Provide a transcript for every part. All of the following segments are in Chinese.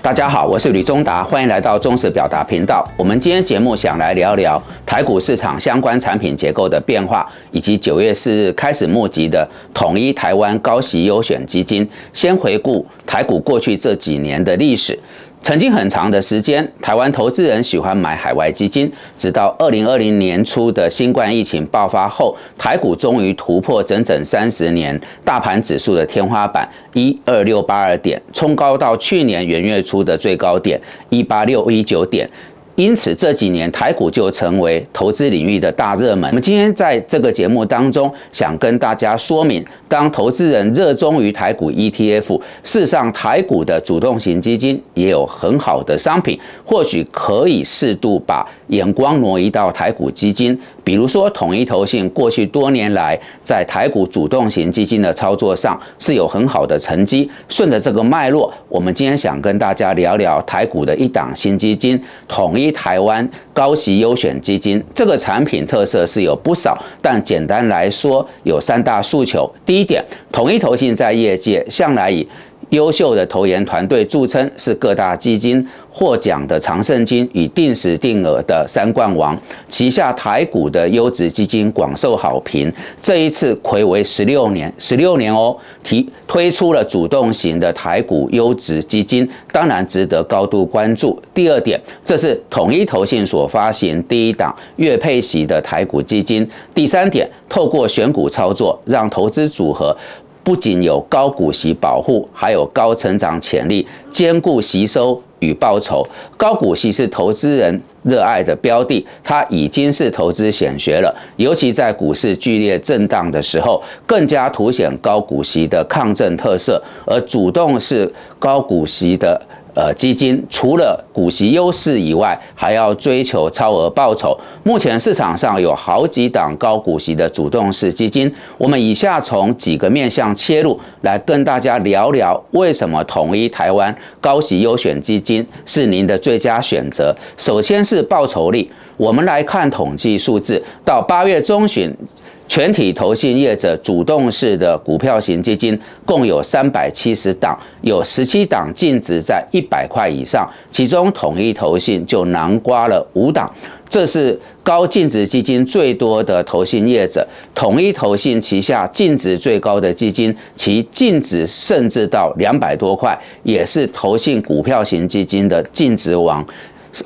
大家好，我是吕中达，欢迎来到中实表达频道。我们今天节目想来聊聊台股市场相关产品结构的变化，以及九月四日开始募集的统一台湾高息优选基金。先回顾台股过去这几年的历史。曾经很长的时间，台湾投资人喜欢买海外基金，直到二零二零年初的新冠疫情爆发后，台股终于突破整整三十年大盘指数的天花板一二六八二点，冲高到去年元月初的最高点一八六一九点。因此这几年台股就成为投资领域的大热门。我们今天在这个节目当中，想跟大家说明，当投资人热衷于台股 ETF，事实上台股的主动型基金也有很好的商品，或许可以适度把眼光挪移到台股基金。比如说，统一投信过去多年来在台股主动型基金的操作上是有很好的成绩。顺着这个脉络，我们今天想跟大家聊聊台股的一档新基金——统一台湾高息优选基金。这个产品特色是有不少，但简单来说有三大诉求。第一点，统一投信在业界向来以优秀的投研团队著称，是各大基金获奖的长盛金与定时定额的三冠王，旗下台股的优质基金广受好评。这一次魁为十六年，十六年哦，提推出了主动型的台股优质基金，当然值得高度关注。第二点，这是统一投信所发行第一档月配息的台股基金。第三点，透过选股操作，让投资组合。不仅有高股息保护，还有高成长潜力，兼顾吸收与报酬。高股息是投资人热爱的标的，它已经是投资显学了。尤其在股市剧烈震荡的时候，更加凸显高股息的抗震特色。而主动是高股息的。呃，基金除了股息优势以外，还要追求超额报酬。目前市场上有好几档高股息的主动式基金，我们以下从几个面向切入，来跟大家聊聊为什么统一台湾高息优选基金是您的最佳选择。首先是报酬率，我们来看统计数字，到八月中旬。全体投信业者主动式的股票型基金共有三百七十档，有十七档净值在一百块以上，其中统一投信就囊括了五档，这是高净值基金最多的投信业者。统一投信旗下净值最高的基金，其净值甚至到两百多块，也是投信股票型基金的净值王，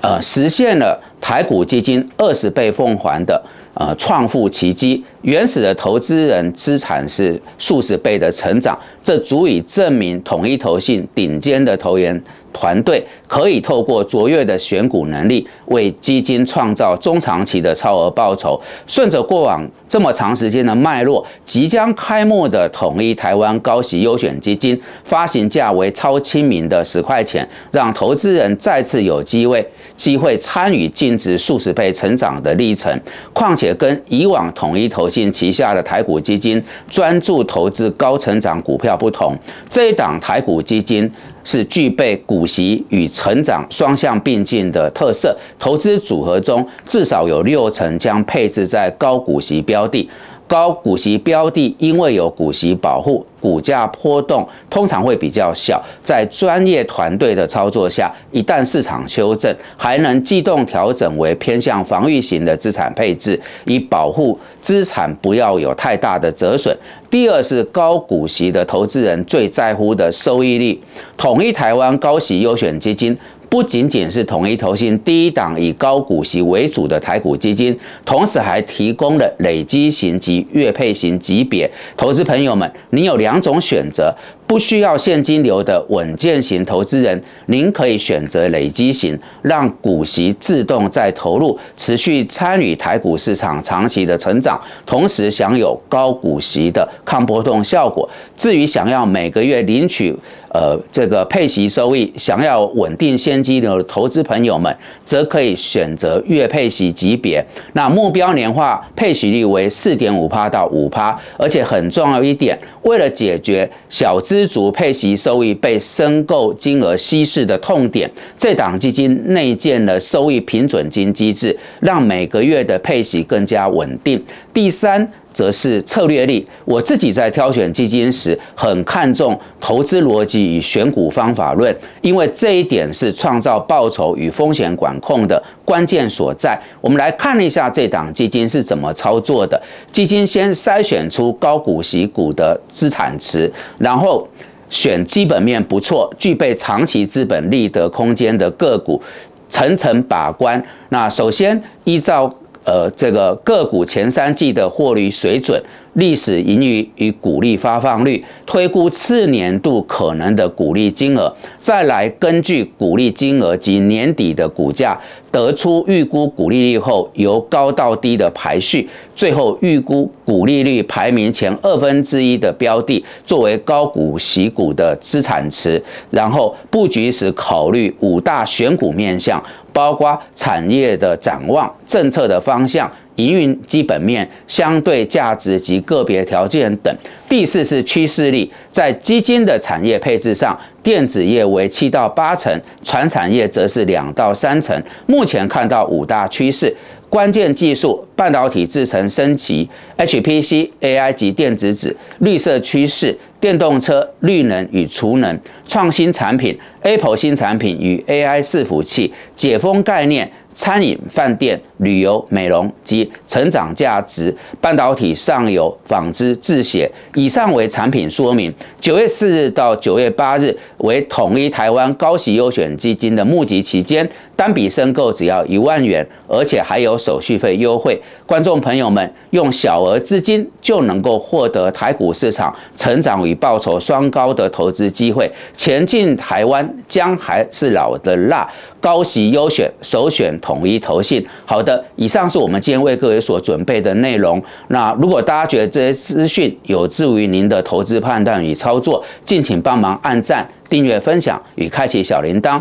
呃，实现了台股基金二十倍奉还的。呃，创富奇迹，原始的投资人资产是数十倍的成长，这足以证明统一投信顶尖的投研团队可以透过卓越的选股能力，为基金创造中长期的超额报酬。顺着过往这么长时间的脉络，即将开幕的统一台湾高息优选基金发行价为超亲民的十块钱，让投资人再次有机会机会参与净值数十倍成长的历程。况且。且跟以往统一投信旗下的台股基金专注投资高成长股票不同，这一档台股基金是具备股息与成长双向并进的特色，投资组合中至少有六成将配置在高股息标的。高股息标的因为有股息保护，股价波动通常会比较小。在专业团队的操作下，一旦市场修正，还能自动调整为偏向防御型的资产配置，以保护资产不要有太大的折损。第二是高股息的投资人最在乎的收益率，统一台湾高息优选基金。不仅仅是统一投信第一档以高股息为主的台股基金，同时还提供了累积型及月配型级别。投资朋友们，你有两种选择。不需要现金流的稳健型投资人，您可以选择累积型，让股息自动再投入，持续参与台股市场长期的成长，同时享有高股息的抗波动效果。至于想要每个月领取呃这个配息收益，想要稳定现金流的投资朋友们，则可以选择月配息级别。那目标年化配息率为四点五趴到五趴，而且很重要一点，为了解决小资族配息收益被申购金额稀释的痛点，这档基金内建了收益平准金机制，让每个月的配息更加稳定。第三，则是策略力。我自己在挑选基金时，很看重投资逻辑与选股方法论，因为这一点是创造报酬与风险管控的关键所在。我们来看一下这档基金是怎么操作的。基金先筛选出高股息股的资产池，然后选基本面不错、具备长期资本利得空间的个股，层层把关。那首先依照。呃，这个个股前三季的获利水准、历史盈余与股利发放率，推估次年度可能的股利金额，再来根据股利金额及年底的股价，得出预估股利率后由高到低的排序，最后预估股利率排名前二分之一的标的作为高股息股的资产池，然后布局时考虑五大选股面向。包括产业的展望、政策的方向、营运基本面、相对价值及个别条件等。第四是趋势力，在基金的产业配置上，电子业为七到八成，传产业则是两到三成。目前看到五大趋势。关键技术、半导体制成升级、HPC、AI 及电子纸、绿色趋势、电动车、绿能与储能、创新产品、Apple 新产品与 AI 伺服器、解封概念。餐饮、饭店、旅游、美容及成长价值、半导体上游、纺织、制鞋。以上为产品说明。九月四日到九月八日为统一台湾高息优选基金的募集期间，单笔申购只要一万元，而且还有手续费优惠。观众朋友们，用小额资金就能够获得台股市场成长与报酬双高的投资机会。前进台湾将还是老的辣。高息优选，首选统一投信。好的，以上是我们今天为各位所准备的内容。那如果大家觉得这些资讯有助于您的投资判断与操作，敬请帮忙按赞、订阅、分享与开启小铃铛。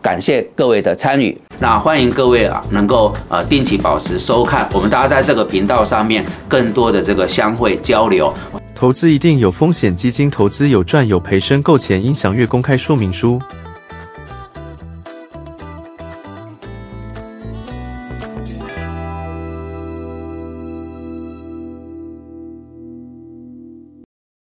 感谢各位的参与。那欢迎各位啊，能够呃定期保持收看，我们大家在这个频道上面更多的这个相会交流。投资一定有风险，基金投资有赚有赔，申购前应详阅公开说明书。